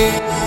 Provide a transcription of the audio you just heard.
Yeah.